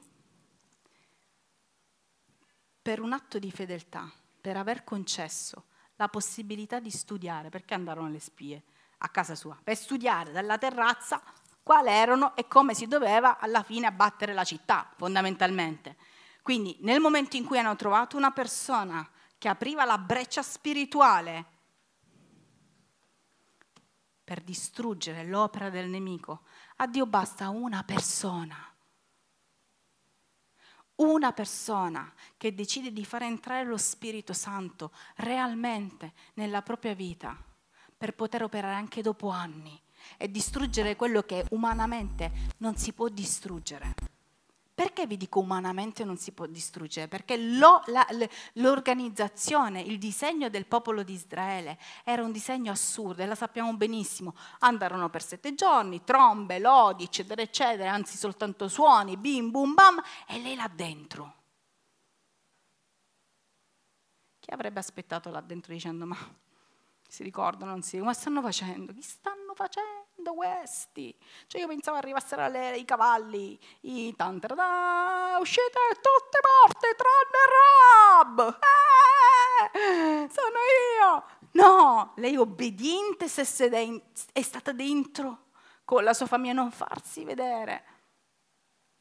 per un atto di fedeltà, per aver concesso la possibilità di studiare, perché andarono le spie? A casa sua per studiare dalla terrazza quali erano e come si doveva alla fine abbattere la città, fondamentalmente. Quindi nel momento in cui hanno trovato una persona che apriva la breccia spirituale per distruggere l'opera del nemico, a Dio basta una persona. Una persona che decide di far entrare lo Spirito Santo realmente nella propria vita per poter operare anche dopo anni e distruggere quello che umanamente non si può distruggere. Perché vi dico umanamente non si può distruggere? Perché lo, la, l'organizzazione, il disegno del popolo di Israele era un disegno assurdo e la sappiamo benissimo. Andarono per sette giorni, trombe, lodi, eccetera, eccetera, anzi soltanto suoni, bim, bum, bam, e lei là dentro. Chi avrebbe aspettato là dentro dicendo ma si ricordano, non ma stanno facendo? Chi stanno facendo? questi. Cioè io pensavo arrivassero le, i cavalli, i tantarada, uscite tutte morte tranne Rab! Eh, sono io! No, lei obbediente se è stata dentro con la sua famiglia non farsi vedere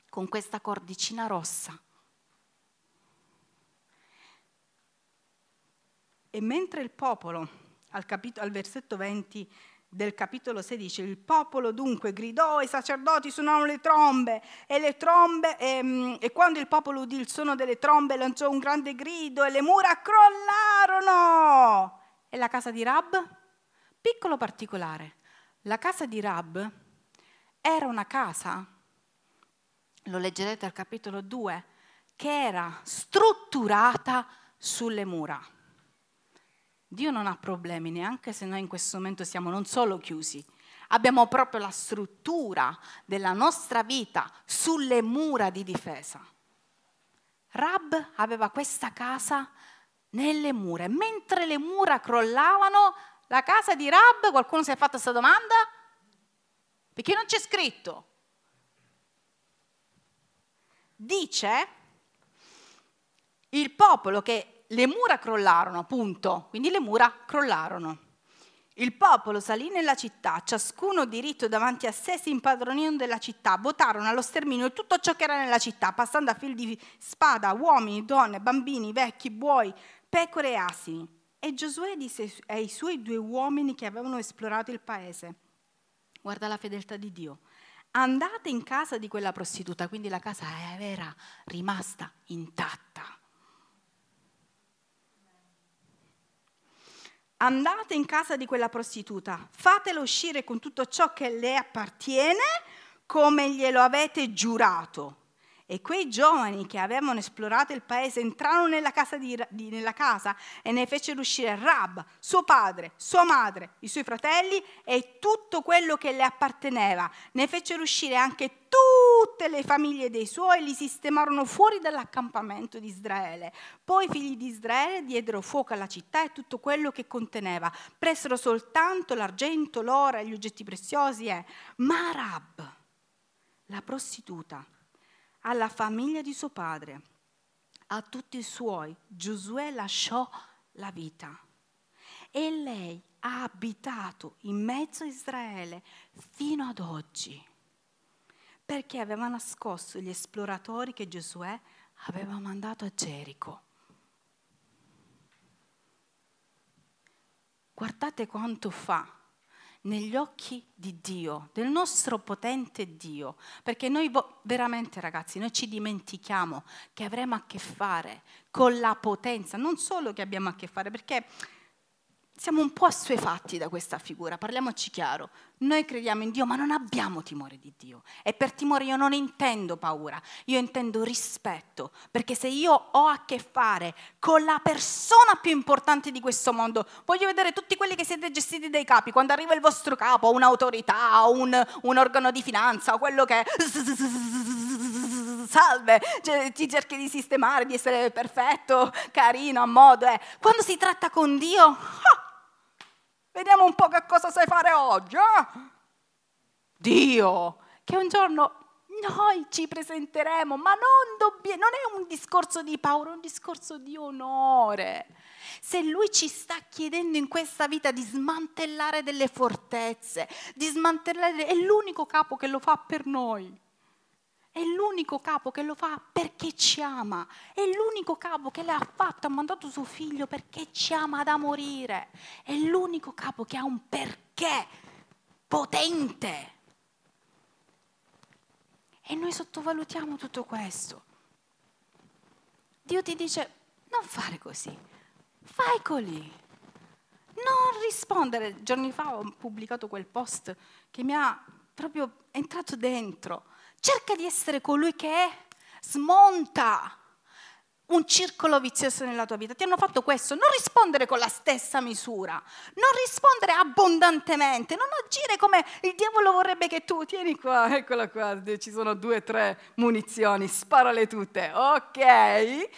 con questa cordicina rossa. E mentre il popolo, al, al versetto 20 del capitolo 16, il popolo dunque gridò, i sacerdoti suonarono le trombe e le trombe, e, ehm, e quando il popolo udì il suono delle trombe lanciò un grande grido e le mura crollarono. E la casa di Rab? Piccolo particolare, la casa di Rab era una casa, lo leggerete al capitolo 2, che era strutturata sulle mura. Dio non ha problemi, neanche se noi in questo momento siamo non solo chiusi, abbiamo proprio la struttura della nostra vita sulle mura di difesa. Rab aveva questa casa nelle mura, mentre le mura crollavano, la casa di Rab, qualcuno si è fatto questa domanda? Perché non c'è scritto. Dice il popolo che le mura crollarono, appunto, quindi le mura crollarono. Il popolo salì nella città, ciascuno diritto davanti a sé si impadronirono della città, votarono allo sterminio tutto ciò che era nella città, passando a fil di spada uomini, donne, bambini, vecchi, buoi, pecore e asini. E Giosuè disse ai suoi due uomini che avevano esplorato il paese, guarda la fedeltà di Dio, andate in casa di quella prostituta, quindi la casa era rimasta intatta. Andate in casa di quella prostituta, fatelo uscire con tutto ciò che le appartiene come glielo avete giurato e quei giovani che avevano esplorato il paese entrarono nella casa, di, di, nella casa e ne fecero uscire Rab, suo padre, sua madre, i suoi fratelli e tutto quello che le apparteneva. Ne fecero uscire anche tutte le famiglie dei suoi e li sistemarono fuori dall'accampamento di Israele. Poi i figli di Israele diedero fuoco alla città e tutto quello che conteneva. Presero soltanto l'argento, l'oro e gli oggetti preziosi e Marab, la prostituta, alla famiglia di suo padre, a tutti i suoi, Giosuè lasciò la vita. E lei ha abitato in mezzo a Israele fino ad oggi, perché aveva nascosto gli esploratori che Giosuè aveva mandato a Gerico. Guardate quanto fa negli occhi di Dio, del nostro potente Dio, perché noi veramente ragazzi, noi ci dimentichiamo che avremo a che fare con la potenza, non solo che abbiamo a che fare, perché siamo un po' assuefatti da questa figura, parliamoci chiaro. Noi crediamo in Dio, ma non abbiamo timore di Dio. E per timore io non intendo paura, io intendo rispetto, perché se io ho a che fare con la persona più importante di questo mondo, voglio vedere tutti quelli che siete gestiti dai capi, quando arriva il vostro capo, un'autorità, un, un organo di finanza, quello che salve, cioè, ti cerchi di sistemare, di essere perfetto, carino, a modo. Eh. Quando si tratta con Dio, oh, Vediamo un po' che cosa sai fare oggi. Eh? Dio, che un giorno noi ci presenteremo, ma non, dobbia, non è un discorso di paura, è un discorso di onore. Se Lui ci sta chiedendo in questa vita di smantellare delle fortezze, di smantellare, è l'unico capo che lo fa per noi. È l'unico capo che lo fa perché ci ama. È l'unico capo che le ha fatto, ha mandato suo figlio perché ci ama da morire. È l'unico capo che ha un perché potente. E noi sottovalutiamo tutto questo. Dio ti dice, non fare così, fai così. Non rispondere. Giorni fa ho pubblicato quel post che mi ha proprio entrato dentro Cerca di essere colui che smonta un circolo vizioso nella tua vita. Ti hanno fatto questo, non rispondere con la stessa misura, non rispondere abbondantemente, non agire come il diavolo vorrebbe che tu, tieni qua, eccola qua, ci sono due tre munizioni, sparale tutte, ok?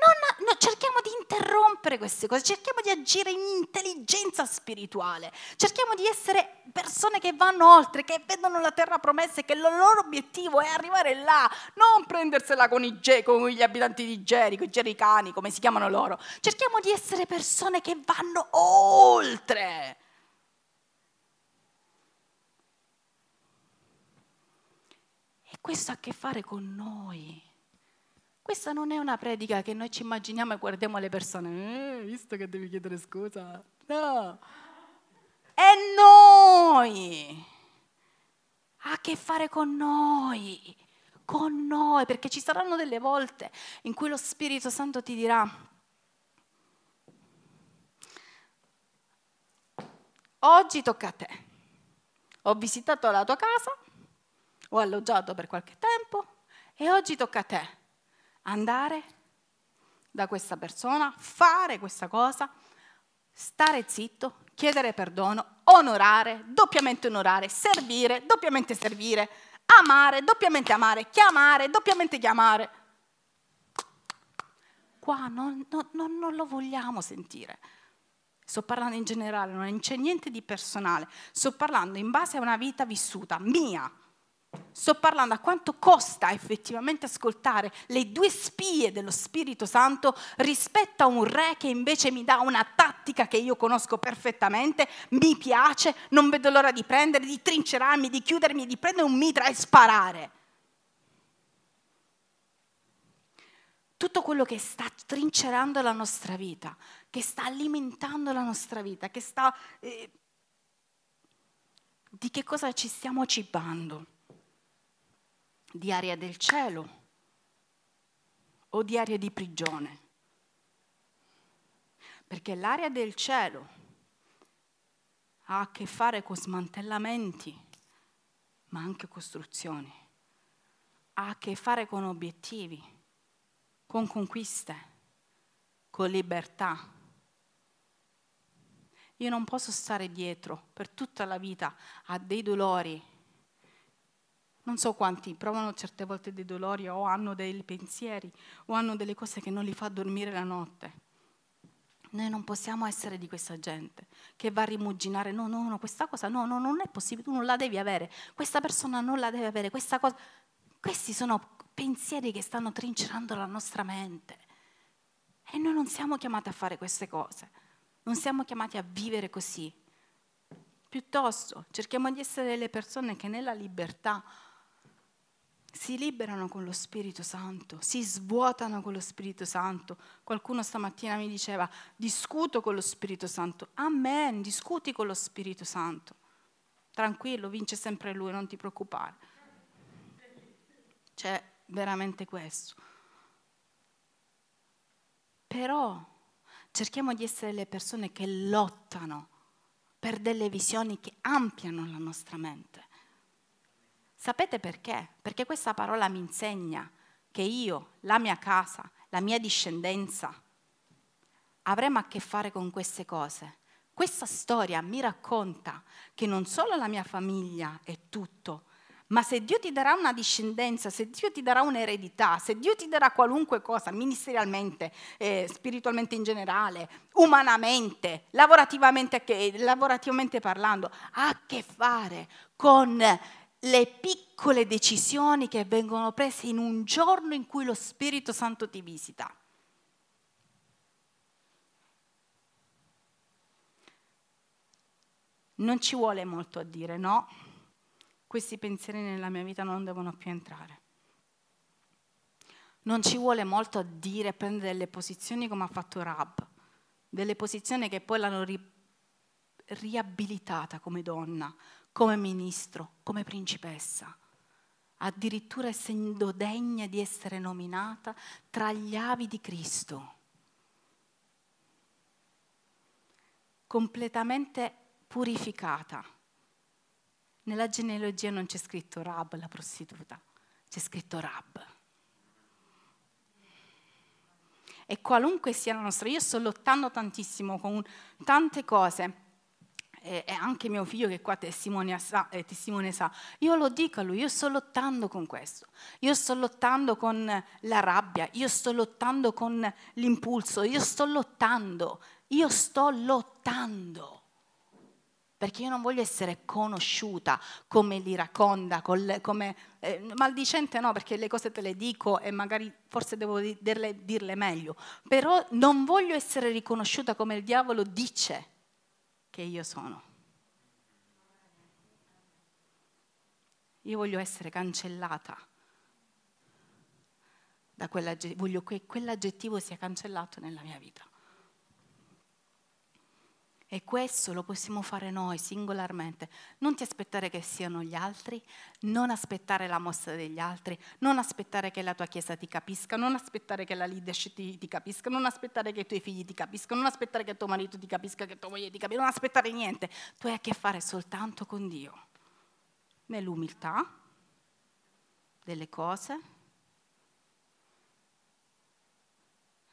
Non, no, cerchiamo di interrompere queste cose, cerchiamo di agire in intelligenza spirituale, cerchiamo di essere persone che vanno oltre, che vedono la terra promessa e che il loro obiettivo è arrivare là, non prendersela con, i, con gli abitanti di Gerico, i gericani, come si chiamano loro. Cerchiamo di essere persone che vanno oltre. E questo ha a che fare con noi. Questa non è una predica che noi ci immaginiamo e guardiamo le persone, eh, visto che devi chiedere scusa. No, è noi. Ha a che fare con noi, con noi, perché ci saranno delle volte in cui lo Spirito Santo ti dirà, oggi tocca a te. Ho visitato la tua casa, ho alloggiato per qualche tempo e oggi tocca a te andare da questa persona, fare questa cosa, stare zitto, chiedere perdono, onorare, doppiamente onorare, servire, doppiamente servire, amare, doppiamente amare, chiamare, doppiamente chiamare. Qua non, non, non lo vogliamo sentire. Sto parlando in generale, non c'è niente di personale. Sto parlando in base a una vita vissuta, mia, Sto parlando a quanto costa effettivamente ascoltare le due spie dello Spirito Santo rispetto a un re che invece mi dà una tattica che io conosco perfettamente, mi piace, non vedo l'ora di prendere, di trincerarmi, di chiudermi, di prendere un mitra e sparare. Tutto quello che sta trincerando la nostra vita, che sta alimentando la nostra vita, che sta... Eh, di che cosa ci stiamo cibando? Di aria del cielo o di aria di prigione. Perché l'aria del cielo ha a che fare con smantellamenti, ma anche costruzioni. Ha a che fare con obiettivi, con conquiste, con libertà. Io non posso stare dietro per tutta la vita a dei dolori non so quanti provano certe volte dei dolori o hanno dei pensieri o hanno delle cose che non li fa dormire la notte. Noi non possiamo essere di questa gente che va a rimuginare, no, no, no, questa cosa no, no, non è possibile, tu non la devi avere, questa persona non la deve avere, questa cosa... Questi sono pensieri che stanno trincerando la nostra mente. E noi non siamo chiamati a fare queste cose, non siamo chiamati a vivere così. Piuttosto cerchiamo di essere le persone che nella libertà si liberano con lo Spirito Santo, si svuotano con lo Spirito Santo. Qualcuno stamattina mi diceva, discuto con lo Spirito Santo. Amen, discuti con lo Spirito Santo. Tranquillo, vince sempre lui, non ti preoccupare. C'è veramente questo. Però cerchiamo di essere le persone che lottano per delle visioni che ampliano la nostra mente Sapete perché? Perché questa parola mi insegna che io, la mia casa, la mia discendenza, avremo a che fare con queste cose. Questa storia mi racconta che non solo la mia famiglia è tutto, ma se Dio ti darà una discendenza, se Dio ti darà un'eredità, se Dio ti darà qualunque cosa, ministerialmente, eh, spiritualmente in generale, umanamente, lavorativamente, lavorativamente parlando, ha a che fare con le piccole decisioni che vengono prese in un giorno in cui lo Spirito Santo ti visita. Non ci vuole molto a dire, no, questi pensieri nella mia vita non devono più entrare. Non ci vuole molto a dire, prendere delle posizioni come ha fatto Rab, delle posizioni che poi l'hanno ri- riabilitata come donna, come ministro, come principessa, addirittura essendo degna di essere nominata tra gli avi di Cristo. Completamente purificata. Nella genealogia non c'è scritto Rab, la prostituta, c'è scritto Rab. E qualunque sia la nostra, io sto lottando tantissimo con tante cose e, anche mio figlio che qua testimone sa, testimone sa, io lo dico a lui, io sto lottando con questo, io sto lottando con la rabbia, io sto lottando con l'impulso, io sto lottando, io sto lottando. Perché io non voglio essere conosciuta come l'iraconda, come eh, maldicente no, perché le cose te le dico e magari forse devo dirle, dirle meglio, però non voglio essere riconosciuta come il diavolo dice che io sono. Io voglio essere cancellata da voglio che quell'aggettivo sia cancellato nella mia vita. E questo lo possiamo fare noi singolarmente. Non ti aspettare che siano gli altri, non aspettare la mossa degli altri, non aspettare che la tua chiesa ti capisca, non aspettare che la leadership ti, ti capisca, non aspettare che i tuoi figli ti capiscano, non aspettare che tuo marito ti capisca, che tua moglie ti capisca, non aspettare niente. Tu hai a che fare soltanto con Dio, nell'umiltà delle cose.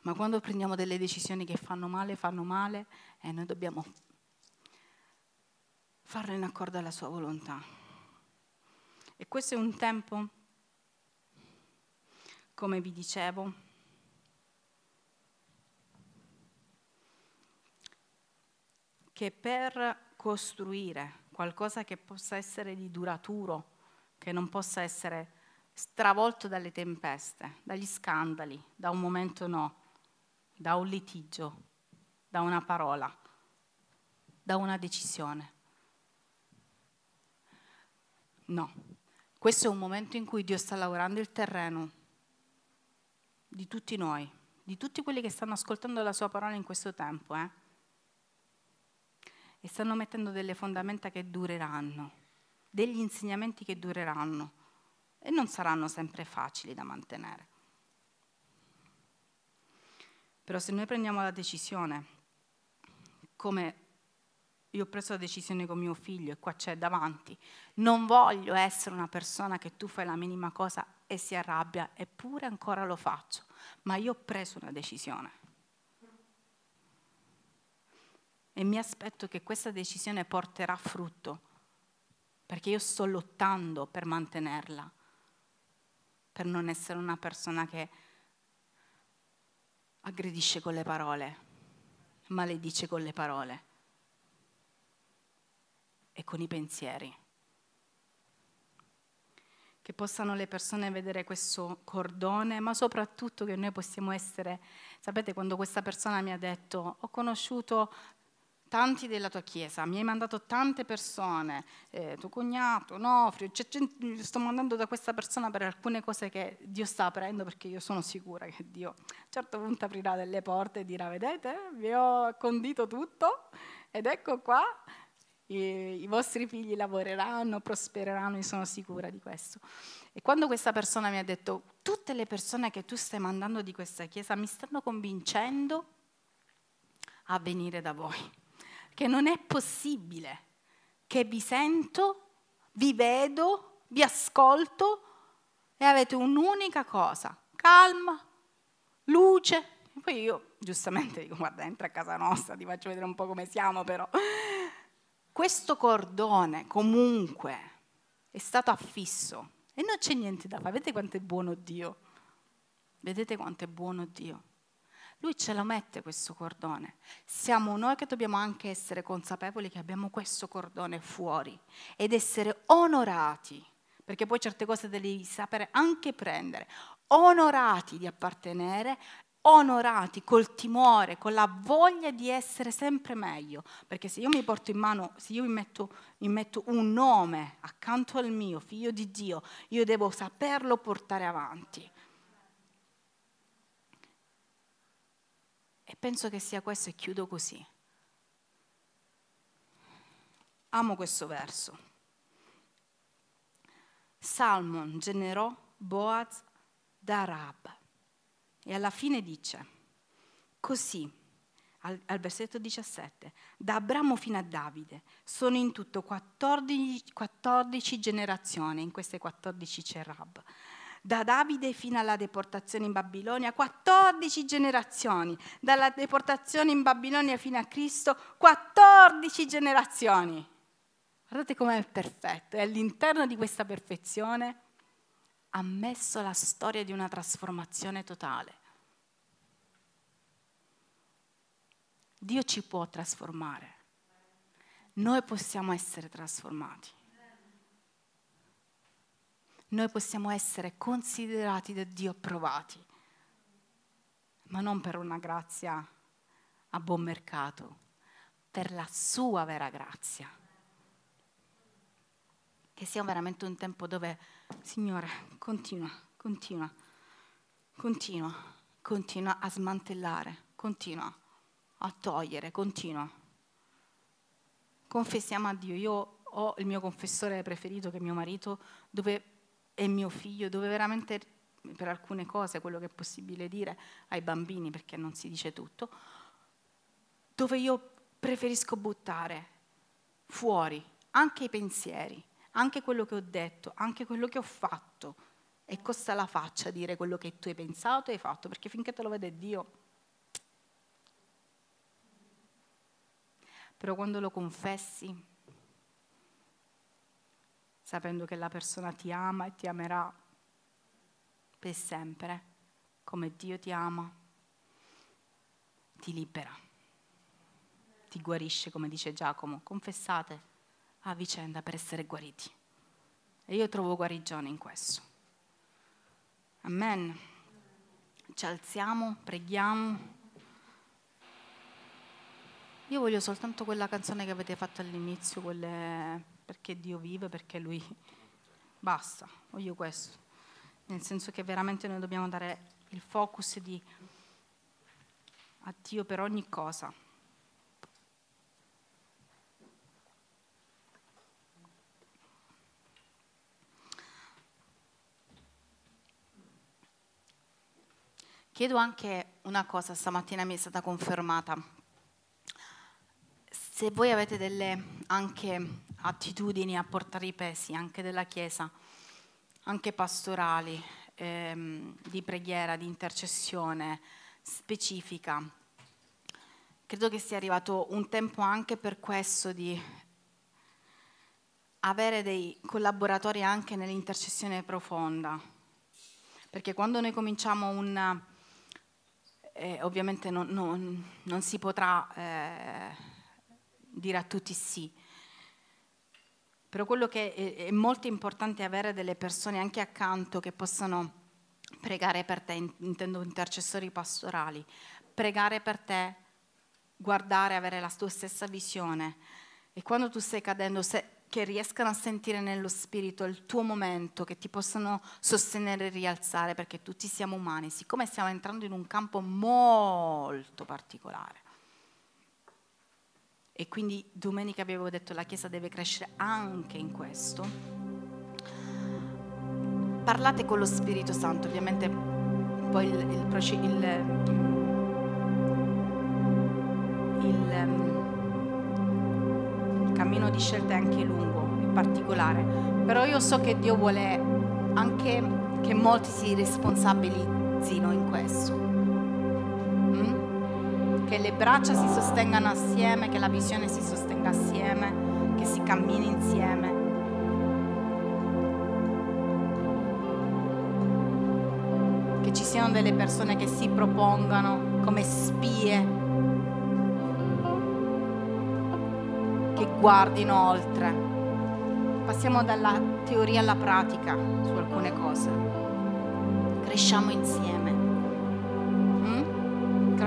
Ma quando prendiamo delle decisioni che fanno male, fanno male e noi dobbiamo farlo in accordo alla sua volontà. E questo è un tempo, come vi dicevo, che per costruire qualcosa che possa essere di duraturo, che non possa essere stravolto dalle tempeste, dagli scandali, da un momento no, da un litigio, da una parola, da una decisione. No, questo è un momento in cui Dio sta lavorando il terreno di tutti noi, di tutti quelli che stanno ascoltando la sua parola in questo tempo, eh? e stanno mettendo delle fondamenta che dureranno, degli insegnamenti che dureranno e non saranno sempre facili da mantenere. Però se noi prendiamo la decisione come io ho preso la decisione con mio figlio e qua c'è davanti, non voglio essere una persona che tu fai la minima cosa e si arrabbia, eppure ancora lo faccio, ma io ho preso una decisione. E mi aspetto che questa decisione porterà frutto, perché io sto lottando per mantenerla, per non essere una persona che aggredisce con le parole, maledice con le parole e con i pensieri. Che possano le persone vedere questo cordone, ma soprattutto che noi possiamo essere, sapete quando questa persona mi ha detto ho conosciuto tanti della tua chiesa, mi hai mandato tante persone, eh, tuo cognato, Nofrio, cioè, sto mandando da questa persona per alcune cose che Dio sta aprendo perché io sono sicura che Dio a un certo punto aprirà delle porte e dirà vedete, vi ho condito tutto ed ecco qua i, i vostri figli lavoreranno, prospereranno, io sono sicura di questo. E quando questa persona mi ha detto tutte le persone che tu stai mandando di questa chiesa mi stanno convincendo a venire da voi che non è possibile che vi sento, vi vedo, vi ascolto e avete un'unica cosa, calma, luce. E poi io giustamente dico, guarda, entra a casa nostra, ti faccio vedere un po' come siamo, però questo cordone comunque è stato affisso e non c'è niente da fare. Vedete quanto è buono Dio? Vedete quanto è buono Dio? Lui ce lo mette questo cordone. Siamo noi che dobbiamo anche essere consapevoli che abbiamo questo cordone fuori ed essere onorati, perché poi certe cose devi sapere anche prendere, onorati di appartenere, onorati col timore, con la voglia di essere sempre meglio, perché se io mi porto in mano, se io mi metto, mi metto un nome accanto al mio, figlio di Dio, io devo saperlo portare avanti. E penso che sia questo e chiudo così. Amo questo verso. Salmon generò Boaz da Rab. E alla fine dice, così, al, al, versetto 17, da Abramo fino a Davide, sono in tutto 14, 14 generazioni, in queste 14 c'è Rab. Da Davide fino alla deportazione in Babilonia, 14 generazioni, dalla deportazione in Babilonia fino a Cristo, 14 generazioni. Guardate com'è perfetto e all'interno di questa perfezione ha messo la storia di una trasformazione totale. Dio ci può trasformare, noi possiamo essere trasformati noi possiamo essere considerati da Dio approvati, ma non per una grazia a buon mercato, per la sua vera grazia. Che sia veramente un tempo dove, Signore, continua, continua, continua, continua a smantellare, continua a togliere, continua. Confessiamo a Dio. Io ho il mio confessore preferito che è mio marito, dove è mio figlio, dove veramente per alcune cose, quello che è possibile dire ai bambini, perché non si dice tutto, dove io preferisco buttare fuori anche i pensieri, anche quello che ho detto, anche quello che ho fatto. E costa la faccia dire quello che tu hai pensato e hai fatto, perché finché te lo vede Dio. Però quando lo confessi, sapendo che la persona ti ama e ti amerà per sempre, come Dio ti ama, ti libera, ti guarisce, come dice Giacomo. Confessate a vicenda per essere guariti. E io trovo guarigione in questo. Amen. Ci alziamo, preghiamo. Io voglio soltanto quella canzone che avete fatto all'inizio, quelle perché Dio vive, perché Lui basta, voglio questo. Nel senso che veramente noi dobbiamo dare il focus di, a Dio per ogni cosa. Chiedo anche una cosa, stamattina mi è stata confermata. Se voi avete delle anche attitudini a portare i pesi anche della Chiesa, anche pastorali, ehm, di preghiera, di intercessione specifica. Credo che sia arrivato un tempo anche per questo di avere dei collaboratori anche nell'intercessione profonda, perché quando noi cominciamo un... Eh, ovviamente non, non, non, si potrà eh, dire a tutti sì, però quello che è, molto importante è avere delle persone anche accanto che possano pregare per te, intendo intercessori pastorali, pregare per te, guardare, avere la tua stessa visione. E quando tu stai cadendo, se, che riescano a sentire nello spirito il tuo momento, che ti possano sostenere e rialzare, perché tutti siamo umani, siccome stiamo entrando in un campo molto particolare. E quindi domenica avevo detto la Chiesa deve crescere anche in questo. Parlate con lo Spirito Santo, ovviamente poi il, il, il, il, cammino di scelta è anche lungo, è particolare, però io so che Dio vuole anche che molti si responsabilizzino in questo che le braccia si sostengano assieme, che la visione si sostenga assieme, che si cammini insieme. Che ci siano delle persone che si propongano come spie, che guardino oltre. Passiamo dalla teoria alla pratica su alcune cose. Cresciamo insieme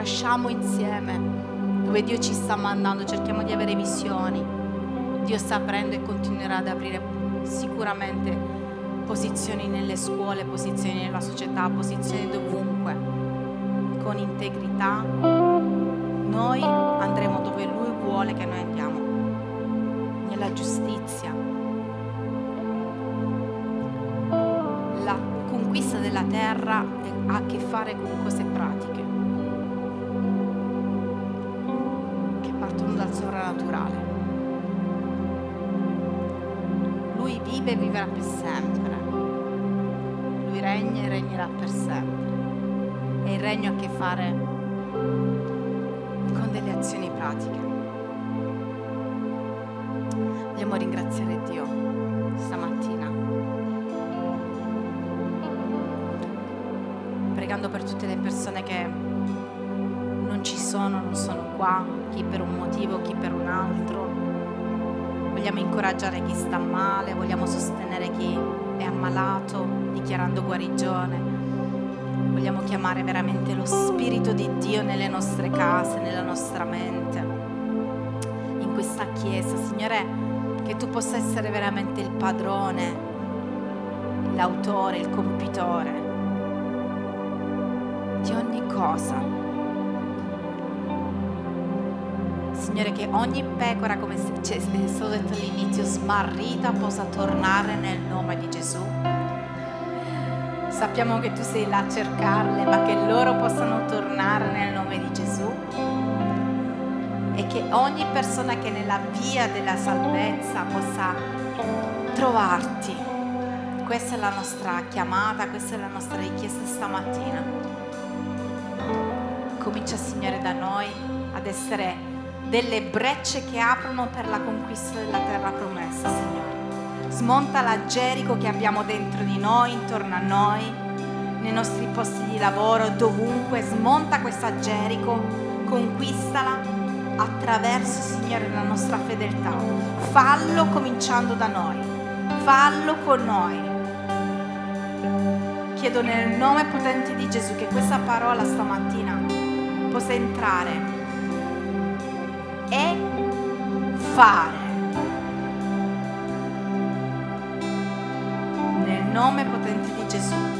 cresciamo insieme, dove Dio ci sta mandando, cerchiamo di avere visioni. Dio sta aprendo e continuerà ad aprire sicuramente posizioni nelle scuole, posizioni nella società, posizioni dovunque, con integrità. Noi andremo dove Lui vuole che noi andiamo, nella giustizia. La conquista della terra ha a che fare con cose pratiche. Dal sovrannaturale. Lui vive e vivrà per sempre. Lui regna e regnerà per sempre. E il regno ha a che fare con delle azioni pratiche. Vogliamo ringraziare Dio stamattina, pregando per tutte le persone che non ci sono, non sono qua, chi per un motivo, chi per un altro. Vogliamo incoraggiare chi sta male, vogliamo sostenere chi è ammalato, dichiarando guarigione. Vogliamo chiamare veramente lo Spirito di Dio nelle nostre case, nella nostra mente, in questa Chiesa. Signore, che tu possa essere veramente il padrone, l'autore, il compitore di ogni cosa. Signore, che ogni pecora, come c'è stato detto all'inizio, smarrita possa tornare nel nome di Gesù. Sappiamo che tu sei là a cercarle, ma che loro possano tornare nel nome di Gesù. E che ogni persona che è nella via della salvezza possa trovarti. Questa è la nostra chiamata, questa è la nostra richiesta stamattina. Comincia, Signore, da noi ad essere delle brecce che aprono per la conquista della terra promessa, Signore. Smonta la Gerico che abbiamo dentro di noi, intorno a noi, nei nostri posti di lavoro, dovunque. Smonta questa Gerico, conquistala attraverso, Signore, la nostra fedeltà. Fallo cominciando da noi. Fallo con noi. Chiedo nel nome potente di Gesù che questa parola stamattina possa entrare e fare. Nel nome potente di Gesù.